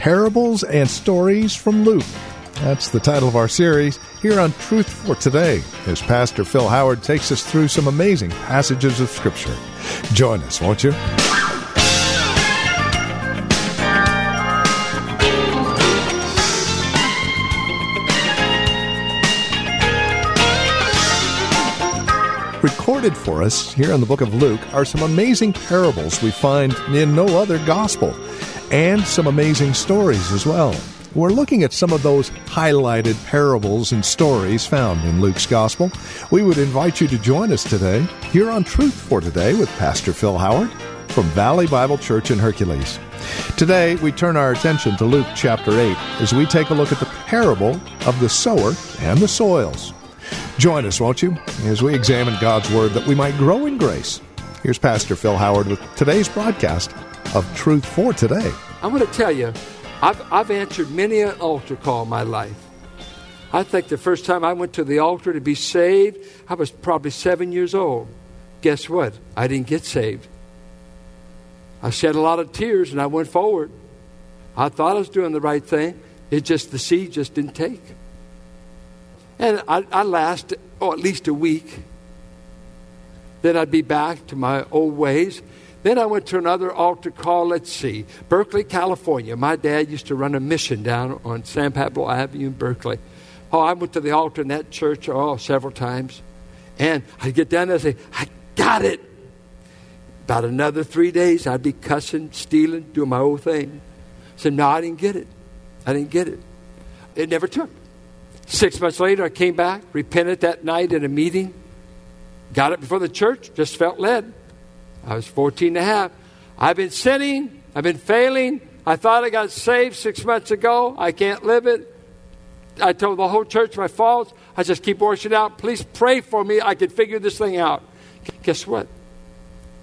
Parables and Stories from Luke. That's the title of our series here on Truth for Today, as Pastor Phil Howard takes us through some amazing passages of Scripture. Join us, won't you? Recorded for us here in the book of Luke are some amazing parables we find in no other gospel, and some amazing stories as well. We're looking at some of those highlighted parables and stories found in Luke's Gospel. We would invite you to join us today here on Truth for Today with Pastor Phil Howard from Valley Bible Church in Hercules. Today, we turn our attention to Luke chapter 8 as we take a look at the parable of the sower and the soils. Join us, won't you, as we examine God's Word that we might grow in grace. Here's Pastor Phil Howard with today's broadcast of Truth for Today. I'm going to tell you, I've, I've answered many an altar call in my life. I think the first time I went to the altar to be saved, I was probably seven years old. Guess what? I didn't get saved. I shed a lot of tears and I went forward. I thought I was doing the right thing. It just, the seed just didn't take. And I, I last, oh, at least a week. Then I'd be back to my old ways. Then I went to another altar call, let's see, Berkeley, California. My dad used to run a mission down on San Pablo Avenue in Berkeley. Oh, I went to the altar in that church, oh, several times. And I'd get down there and say, I got it. About another three days, I'd be cussing, stealing, doing my old thing. I said, no, I didn't get it. I didn't get it. It never took. Six months later, I came back, repented that night in a meeting, got it before the church, just felt led. I was 14 and a half. I've been sinning, I've been failing. I thought I got saved six months ago. I can't live it. I told the whole church my faults. I just keep washing out. Please pray for me. I can figure this thing out. Guess what?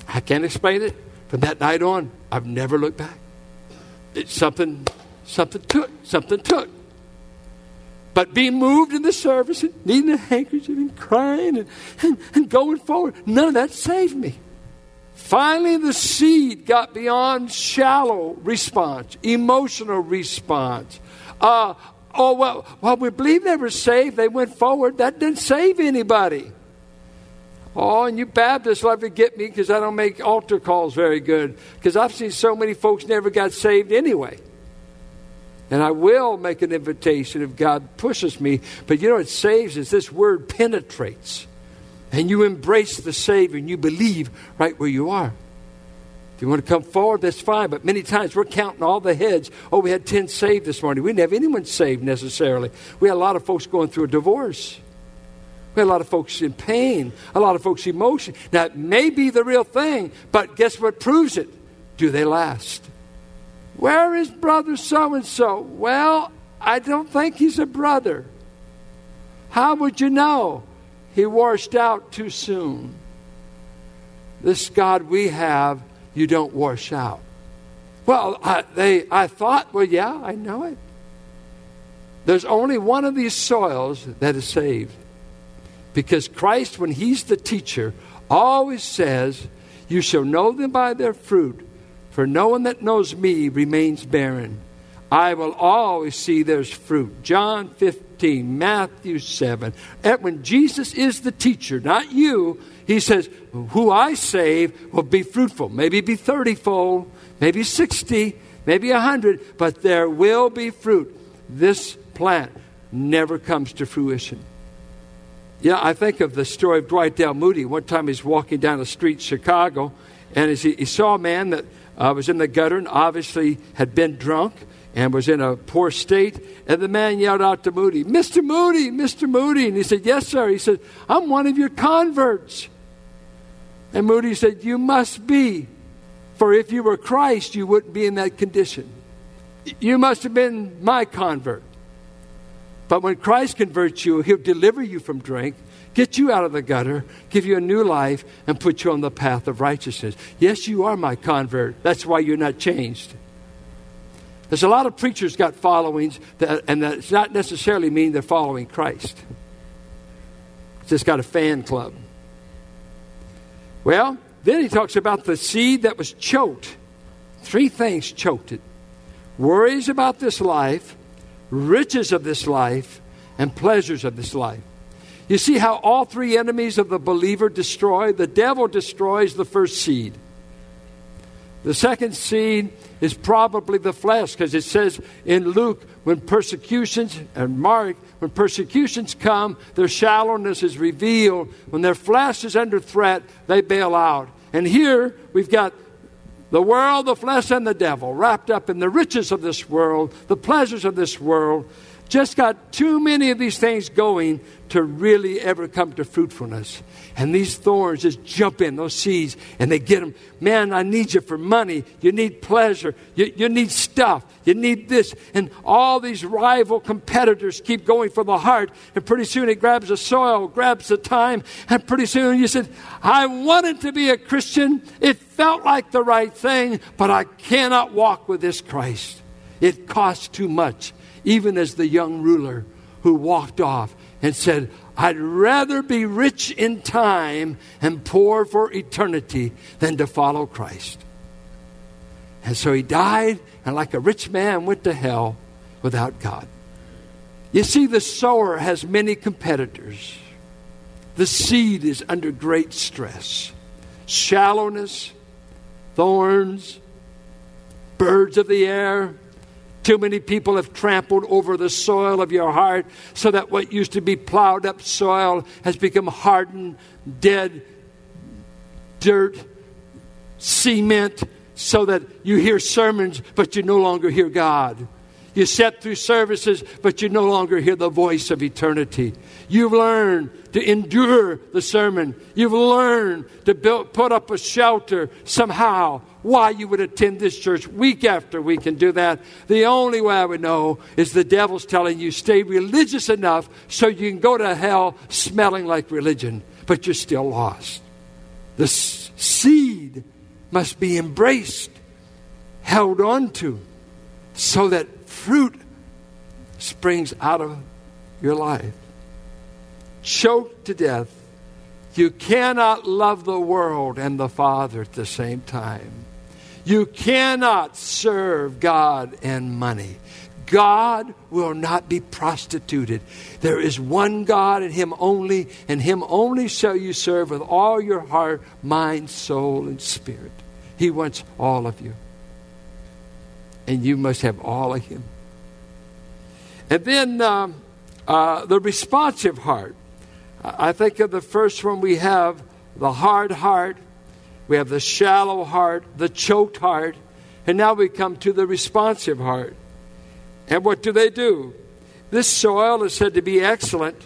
I can't explain it. From that night on, I've never looked back. It's something, something took, something took. But being moved in the service and needing a handkerchief and crying and, and, and going forward, none of that saved me. Finally, the seed got beyond shallow response, emotional response. Uh, oh, well, well, we believe they were saved. They went forward. That didn't save anybody. Oh, and you Baptists love to get me because I don't make altar calls very good. Because I've seen so many folks never got saved anyway. And I will make an invitation if God pushes me. But you know what saves is this word penetrates. And you embrace the Savior and you believe right where you are. If you want to come forward, that's fine. But many times we're counting all the heads. Oh, we had 10 saved this morning. We didn't have anyone saved necessarily. We had a lot of folks going through a divorce. We had a lot of folks in pain, a lot of folks emotion. Now, it may be the real thing, but guess what proves it? Do they last? Where is brother so and so? Well, I don't think he's a brother. How would you know? He washed out too soon. This God we have, you don't wash out. Well, I, they, I thought, well, yeah, I know it. There's only one of these soils that is saved. Because Christ, when He's the teacher, always says, You shall know them by their fruit. For no one that knows me remains barren. I will always see there's fruit. John 15, Matthew 7. And when Jesus is the teacher, not you, he says, Who I save will be fruitful. Maybe be 30 fold, maybe 60, maybe 100, but there will be fruit. This plant never comes to fruition. Yeah, I think of the story of Dwight Dale Moody. One time he's walking down the street in Chicago, and he saw a man that uh, was in the gutter and obviously had been drunk and was in a poor state. And the man yelled out to Moody, Mr. Moody, Mr. Moody. And he said, Yes, sir. He said, I'm one of your converts. And Moody said, You must be. For if you were Christ, you wouldn't be in that condition. you must have been my convert. But when Christ converts you, he'll deliver you from drink, get you out of the gutter, give you a new life, and put you on the path of righteousness. Yes, you are my convert. That's why you're not changed. There's a lot of preachers got followings, that, and that does not necessarily mean they're following Christ. It's just got a fan club. Well, then he talks about the seed that was choked. Three things choked it worries about this life, riches of this life, and pleasures of this life. You see how all three enemies of the believer destroy? The devil destroys the first seed. The second seed is probably the flesh because it says in Luke when persecutions and Mark when persecutions come their shallowness is revealed when their flesh is under threat they bail out and here we've got the world the flesh and the devil wrapped up in the riches of this world the pleasures of this world just got too many of these things going to really ever come to fruitfulness. And these thorns just jump in, those seeds, and they get them. Man, I need you for money. You need pleasure. You, you need stuff. You need this. And all these rival competitors keep going for the heart. And pretty soon it grabs the soil, grabs the time. And pretty soon you said, I wanted to be a Christian. It felt like the right thing, but I cannot walk with this Christ. It costs too much even as the young ruler who walked off and said, I'd rather be rich in time and poor for eternity than to follow Christ. And so he died, and like a rich man, went to hell without God. You see, the sower has many competitors. The seed is under great stress shallowness, thorns, birds of the air, too many people have trampled over the soil of your heart so that what used to be plowed up soil has become hardened, dead dirt, cement, so that you hear sermons, but you no longer hear God. You sit through services, but you no longer hear the voice of eternity. You've learned to endure the sermon. You've learned to build, put up a shelter somehow. Why you would attend this church week after week and do that? The only way I would know is the devil's telling you stay religious enough so you can go to hell smelling like religion, but you're still lost. The seed must be embraced, held on to, so that fruit springs out of your life choked to death. You cannot love the world and the Father at the same time. You cannot serve God and money. God will not be prostituted. There is one God and Him only, and Him only shall you serve with all your heart, mind, soul, and spirit. He wants all of you. And you must have all of Him. And then um, uh, the responsive heart. I think of the first one we have the hard heart, we have the shallow heart, the choked heart, and now we come to the responsive heart. And what do they do? This soil is said to be excellent,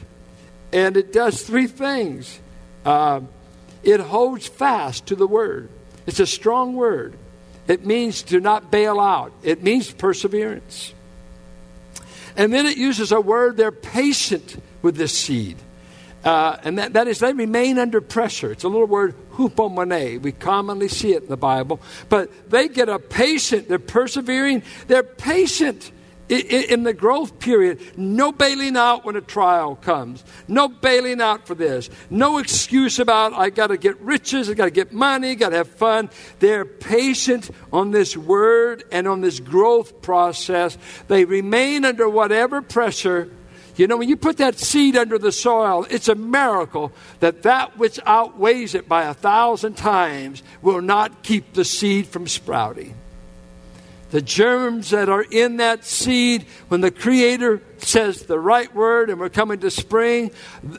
and it does three things. Uh, it holds fast to the word. It's a strong word. It means to not bail out. It means perseverance. And then it uses a word, they're patient with this seed. Uh, and that, that is, they remain under pressure. It's a little word, hupomone. We commonly see it in the Bible. But they get a patient, they're persevering, they're patient in, in the growth period. No bailing out when a trial comes. No bailing out for this. No excuse about, I got to get riches, I got to get money, got to have fun. They're patient on this word and on this growth process. They remain under whatever pressure you know, when you put that seed under the soil, it's a miracle that that which outweighs it by a thousand times will not keep the seed from sprouting. The germs that are in that seed, when the Creator says the right word and we're coming to spring,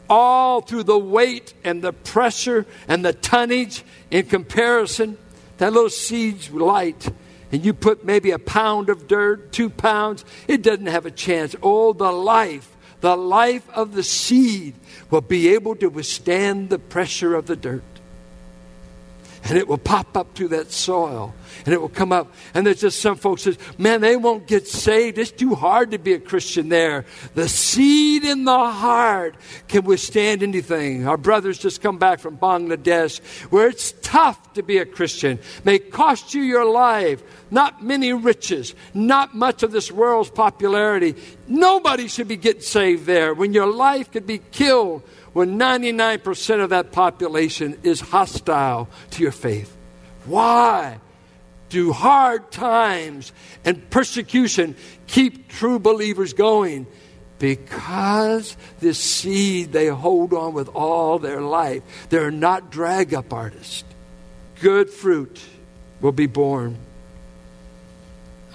all through the weight and the pressure and the tonnage in comparison, that little seed's light and you put maybe a pound of dirt, two pounds, it doesn't have a chance. Oh, the life the life of the seed will be able to withstand the pressure of the dirt. and it will pop up through that soil and it will come up. And there's just some folks says, man, they won't get saved. It's too hard to be a Christian there. The seed in the heart can withstand anything. Our brothers just come back from Bangladesh where it's tough to be a Christian. May cost you your life. Not many riches, not much of this world's popularity. Nobody should be getting saved there when your life could be killed when 99% of that population is hostile to your faith. Why? Do hard times and persecution keep true believers going? Because this seed they hold on with all their life. They're not drag up artists. Good fruit will be born.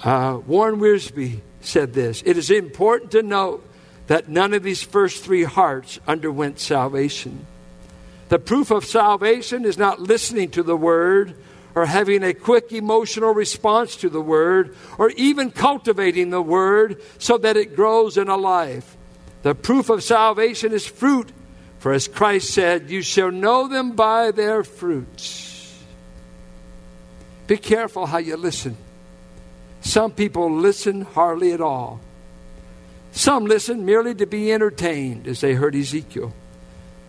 Uh, Warren Wiersbe said this It is important to note that none of these first three hearts underwent salvation. The proof of salvation is not listening to the word or having a quick emotional response to the word or even cultivating the word so that it grows in a life. The proof of salvation is fruit, for as Christ said, You shall know them by their fruits. Be careful how you listen. Some people listen hardly at all. Some listen merely to be entertained, as they heard Ezekiel.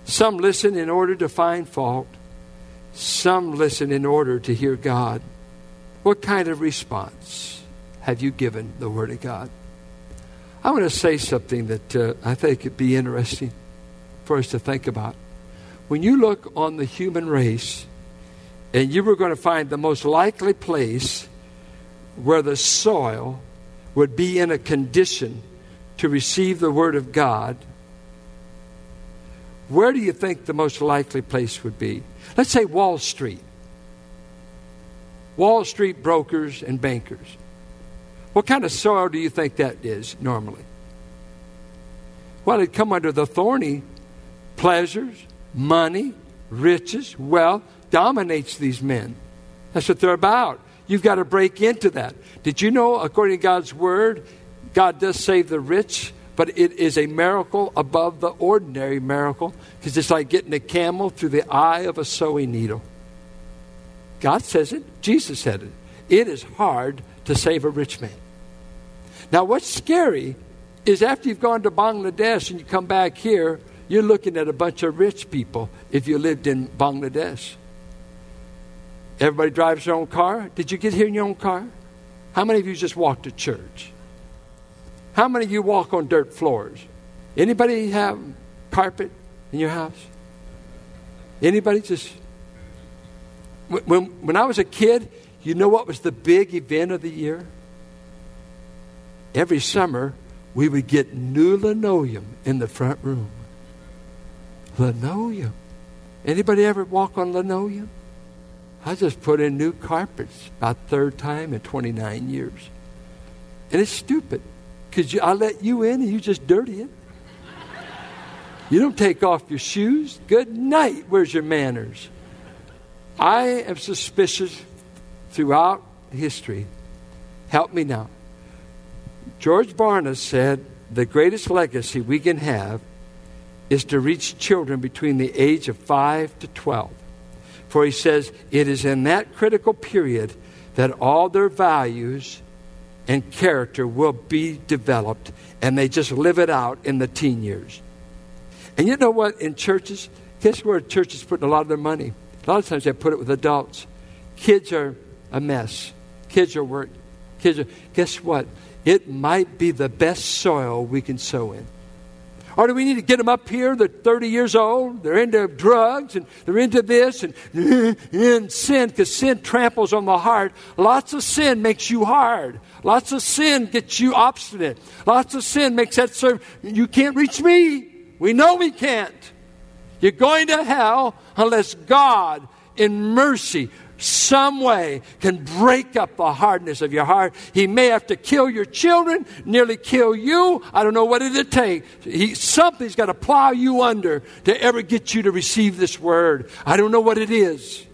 Some listen in order to find fault. Some listen in order to hear God. What kind of response have you given the Word of God? I want to say something that uh, I think would be interesting for us to think about. When you look on the human race, and you were going to find the most likely place where the soil would be in a condition to receive the Word of God, where do you think the most likely place would be? Let's say Wall Street. Wall Street brokers and bankers. What kind of soil do you think that is normally? Well, it'd come under the thorny pleasures, money, riches, wealth dominates these men. That's what they're about. You've got to break into that. Did you know, according to God's word, God does save the rich, but it is a miracle above the ordinary miracle because it's like getting a camel through the eye of a sewing needle. God says it, Jesus said it. It is hard to save a rich man. Now, what's scary is after you've gone to Bangladesh and you come back here, you're looking at a bunch of rich people if you lived in Bangladesh. Everybody drives their own car. Did you get here in your own car? How many of you just walked to church? How many of you walk on dirt floors? Anybody have carpet in your house? Anybody just. When, when I was a kid, you know what was the big event of the year? Every summer, we would get new linoleum in the front room. Linoleum. Anybody ever walk on linoleum? I just put in new carpets about third time in 29 years. And it's stupid. Because I let you in and you just dirty it. You don't take off your shoes. Good night. Where's your manners? I am suspicious throughout history. Help me now. George Barna said the greatest legacy we can have is to reach children between the age of 5 to 12. For he says it is in that critical period that all their values and character will be developed, and they just live it out in the teen years. And you know what? In churches, guess where churches put a lot of their money? A lot of times they put it with adults. Kids are a mess. Kids are work. Kids are. Guess what? It might be the best soil we can sow in. Or do we need to get them up here? They're 30 years old. They're into drugs and they're into this and, and sin because sin tramples on the heart. Lots of sin makes you hard. Lots of sin gets you obstinate. Lots of sin makes that serve. You can't reach me. We know we can't. You're going to hell unless God, in mercy, some way can break up the hardness of your heart. He may have to kill your children, nearly kill you. I don't know what it'll take. He, something's got to plow you under to ever get you to receive this word. I don't know what it is.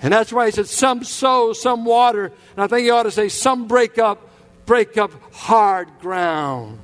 And that's why he said, some sow, some water. And I think he ought to say, some break up, break up hard ground.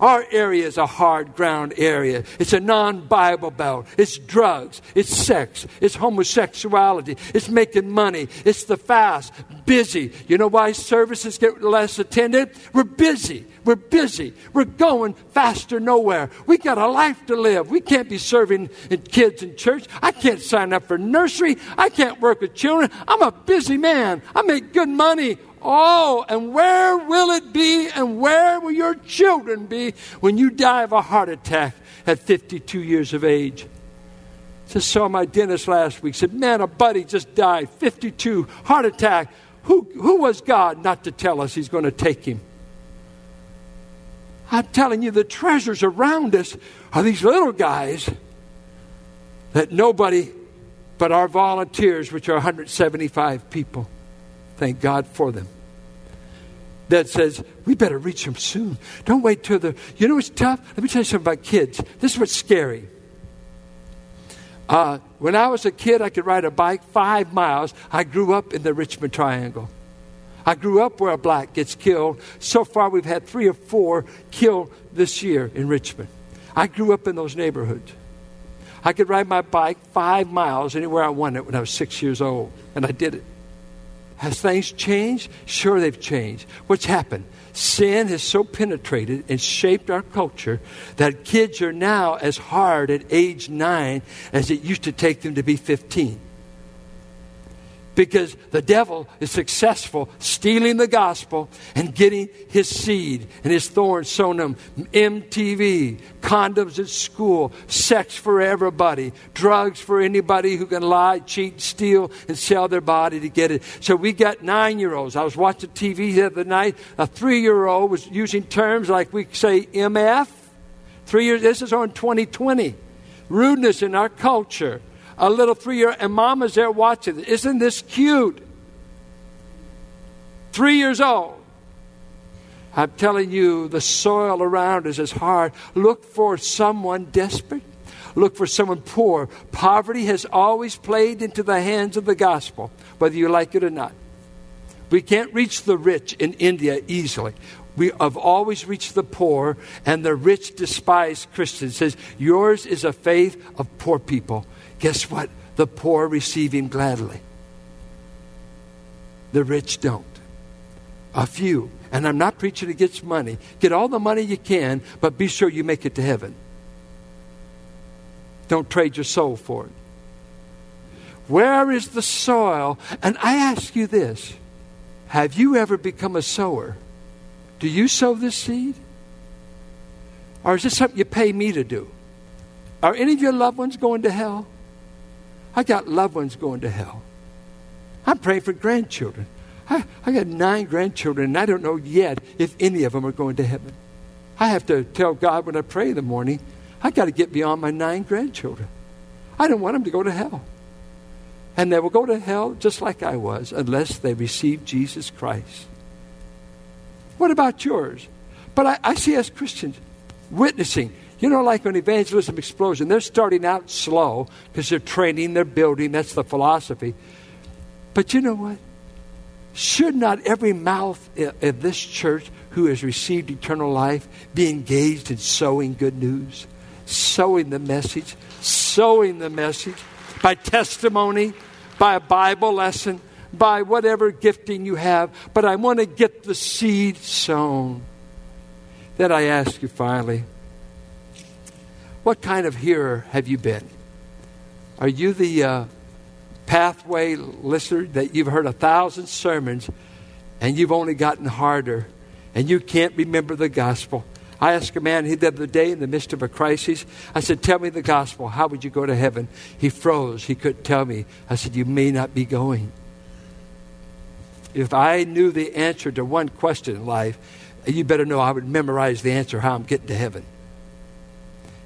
Our area is a hard ground area. It's a non Bible belt. It's drugs. It's sex. It's homosexuality. It's making money. It's the fast. Busy. You know why services get less attended? We're busy. We're busy. We're going faster nowhere. We got a life to live. We can't be serving kids in church. I can't sign up for nursery. I can't work with children. I'm a busy man. I make good money. Oh, and where will it be and where will your children be when you die of a heart attack at 52 years of age? Just saw my dentist last week. Said, Man, a buddy just died, 52, heart attack. Who, who was God not to tell us he's going to take him? I'm telling you, the treasures around us are these little guys that nobody but our volunteers, which are 175 people, Thank God for them. That says, we better reach them soon. Don't wait till the. You know what's tough? Let me tell you something about kids. This is what's scary. Uh, when I was a kid, I could ride a bike five miles. I grew up in the Richmond Triangle. I grew up where a black gets killed. So far, we've had three or four killed this year in Richmond. I grew up in those neighborhoods. I could ride my bike five miles anywhere I wanted when I was six years old, and I did it. Has things changed? Sure, they've changed. What's happened? Sin has so penetrated and shaped our culture that kids are now as hard at age nine as it used to take them to be 15 because the devil is successful stealing the gospel and getting his seed and his thorns sown them. MTV, condoms at school, sex for everybody, drugs for anybody who can lie, cheat, steal, and sell their body to get it. So we got nine year olds. I was watching TV the other night. A three year old was using terms like we say MF. Three years, this is on 2020. Rudeness in our culture a little three year, and mama's there watching. Isn't this cute? Three years old. I'm telling you, the soil around us is hard. Look for someone desperate. Look for someone poor. Poverty has always played into the hands of the gospel, whether you like it or not. We can't reach the rich in India easily. We have always reached the poor, and the rich despise Christians. It says, Yours is a faith of poor people. Guess what? The poor receive him gladly. The rich don't. A few. And I'm not preaching against money. Get all the money you can, but be sure you make it to heaven. Don't trade your soul for it. Where is the soil? And I ask you this Have you ever become a sower? Do you sow this seed? Or is this something you pay me to do? Are any of your loved ones going to hell? I got loved ones going to hell. I'm praying for grandchildren. I, I got nine grandchildren, and I don't know yet if any of them are going to heaven. I have to tell God when I pray in the morning, I got to get beyond my nine grandchildren. I don't want them to go to hell. And they will go to hell just like I was unless they receive Jesus Christ. What about yours? But I, I see us Christians witnessing. You know, like an evangelism explosion, they're starting out slow because they're training, they're building. That's the philosophy. But you know what? Should not every mouth in this church who has received eternal life be engaged in sowing good news, sowing the message, sowing the message by testimony, by a Bible lesson, by whatever gifting you have? But I want to get the seed sown. Then I ask you finally, what kind of hearer have you been? Are you the uh, pathway listener that you've heard a thousand sermons and you've only gotten harder and you can't remember the gospel? I asked a man the other day in the midst of a crisis, I said, Tell me the gospel. How would you go to heaven? He froze. He couldn't tell me. I said, You may not be going. If I knew the answer to one question in life, you better know I would memorize the answer how I'm getting to heaven.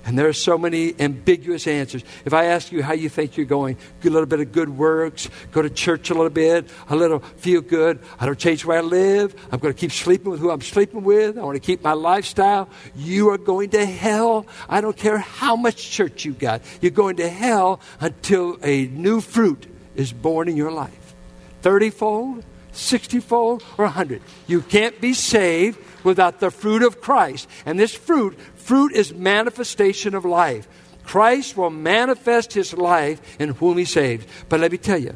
And there are so many ambiguous answers. If I ask you how you think you're going, a little bit of good works, go to church a little bit, a little feel good, I don't change where I live, I'm going to keep sleeping with who I'm sleeping with, I want to keep my lifestyle, you are going to hell. I don't care how much church you got. You're going to hell until a new fruit is born in your life. 30 fold, 60 fold, or 100. You can't be saved without the fruit of Christ. And this fruit, fruit is manifestation of life. Christ will manifest his life in whom he saves. But let me tell you,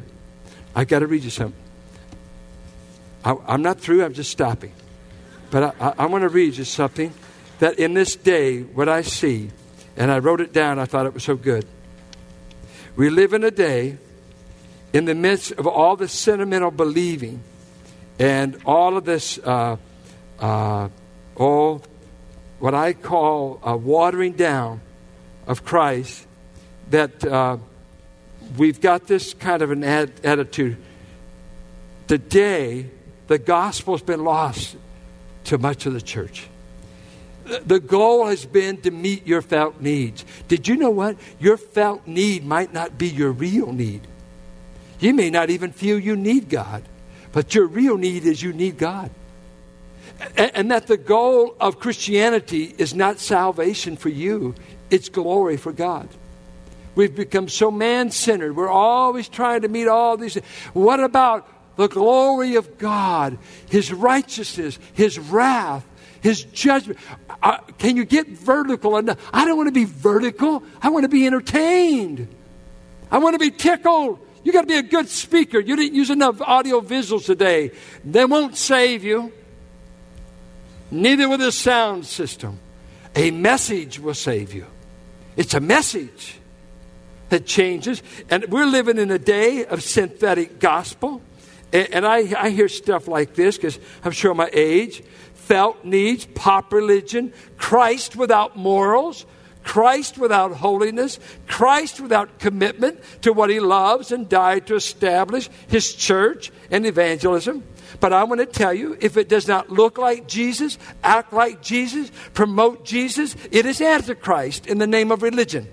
I've got to read you something. I, am not through, I'm just stopping. But I, I, I want to read you something that in this day, what I see, and I wrote it down, I thought it was so good. We live in a day in the midst of all this sentimental believing and all of this, uh, uh, all what I call a watering down of Christ, that uh, we've got this kind of an ad- attitude. Today, the gospel's been lost to much of the church. The goal has been to meet your felt needs. Did you know what? Your felt need might not be your real need. You may not even feel you need God, but your real need is you need God. And, and that the goal of Christianity is not salvation for you, it's glory for God. We've become so man centered. We're always trying to meet all these. What about the glory of God, His righteousness, His wrath, His judgment? Uh, can you get vertical enough? I don't want to be vertical. I want to be entertained. I want to be tickled. You got to be a good speaker. You didn't use enough audio visuals today. They won't save you. Neither will the sound system. A message will save you. It's a message that changes. And we're living in a day of synthetic gospel. And, I, I hear stuff like this because I'm sure my age. Felt needs, pop religion, Christ without morals, Christ without holiness, Christ without commitment to what he loves and died to establish his church and evangelism. But I want to tell you if it does not look like Jesus, act like Jesus, promote Jesus, it is Antichrist in the name of religion.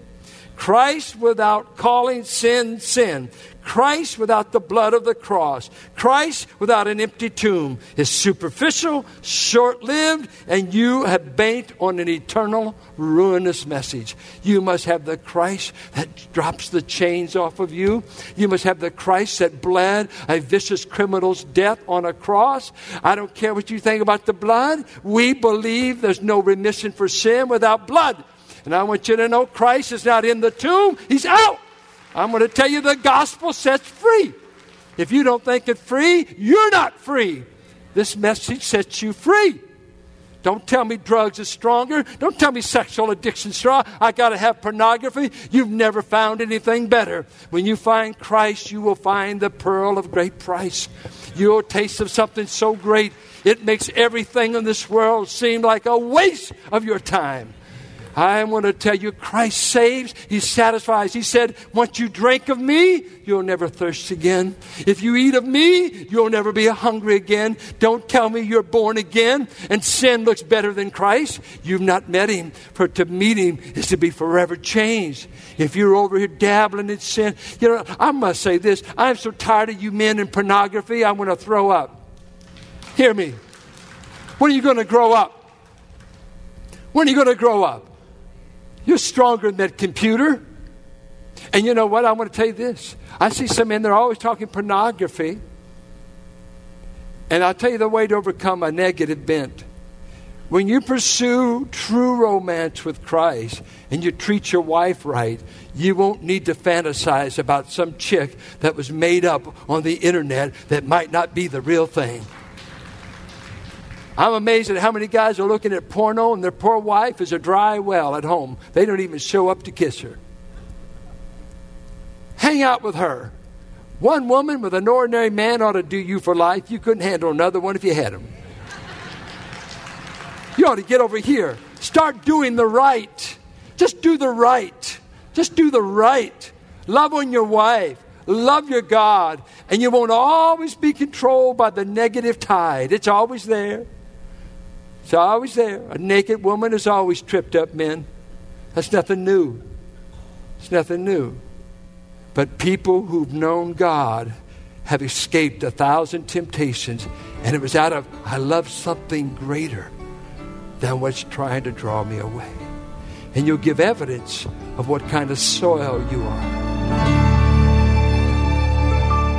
Christ without calling sin sin. Christ without the blood of the cross, Christ without an empty tomb is superficial, short lived, and you have banked on an eternal, ruinous message. You must have the Christ that drops the chains off of you. You must have the Christ that bled a vicious criminal's death on a cross. I don't care what you think about the blood. We believe there's no remission for sin without blood. And I want you to know Christ is not in the tomb, He's out. I'm going to tell you the gospel sets free. If you don't think it free, you're not free. This message sets you free. Don't tell me drugs is stronger. Don't tell me sexual addiction strong. I got to have pornography. You've never found anything better. When you find Christ, you will find the pearl of great price. You'll taste of something so great, it makes everything in this world seem like a waste of your time. I want to tell you, Christ saves, He satisfies. He said, Once you drink of me, you'll never thirst again. If you eat of me, you'll never be hungry again. Don't tell me you're born again and sin looks better than Christ. You've not met Him. For to meet Him is to be forever changed. If you're over here dabbling in sin, you know, I must say this I'm so tired of you men in pornography, I want to throw up. Hear me. When are you going to grow up? When are you going to grow up? You're stronger than that computer. And you know what? I want to tell you this. I see some men, they're always talking pornography. And I'll tell you the way to overcome a negative bent. When you pursue true romance with Christ and you treat your wife right, you won't need to fantasize about some chick that was made up on the internet that might not be the real thing. I'm amazed at how many guys are looking at porno and their poor wife is a dry well at home. They don't even show up to kiss her. Hang out with her. One woman with an ordinary man ought to do you for life. You couldn't handle another one if you had him. You ought to get over here. Start doing the right. Just do the right. Just do the right. Love on your wife. Love your God. And you won't always be controlled by the negative tide. It's always there. It's always there. A naked woman has always tripped up men. That's nothing new. It's nothing new. But people who've known God have escaped a thousand temptations, and it was out of, I love something greater than what's trying to draw me away. And you'll give evidence of what kind of soil you are.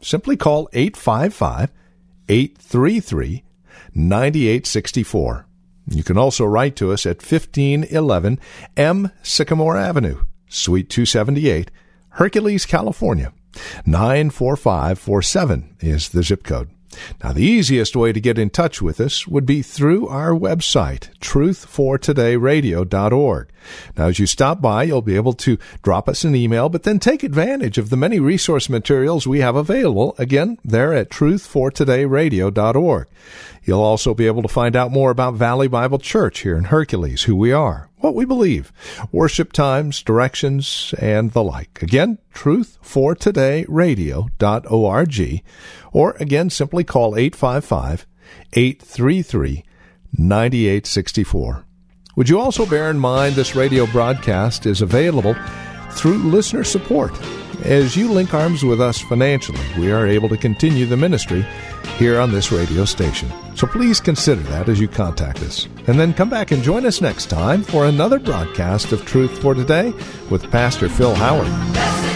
simply call 855 833 9864. You can also write to us at 1511 M Sycamore Avenue, Suite 278, Hercules, California. 94547 is the zip code. Now, the easiest way to get in touch with us would be through our website, truthfortodayradio.org. Now, as you stop by, you'll be able to drop us an email, but then take advantage of the many resource materials we have available, again, there at truthfortodayradio.org. You'll also be able to find out more about Valley Bible Church here in Hercules, who we are, what we believe, worship times, directions, and the like. Again, truthfortodayradio.org, or again, simply call 855 833 9864. Would you also bear in mind this radio broadcast is available through listener support? As you link arms with us financially, we are able to continue the ministry here on this radio station. So please consider that as you contact us. And then come back and join us next time for another broadcast of Truth for Today with Pastor Phil Howard.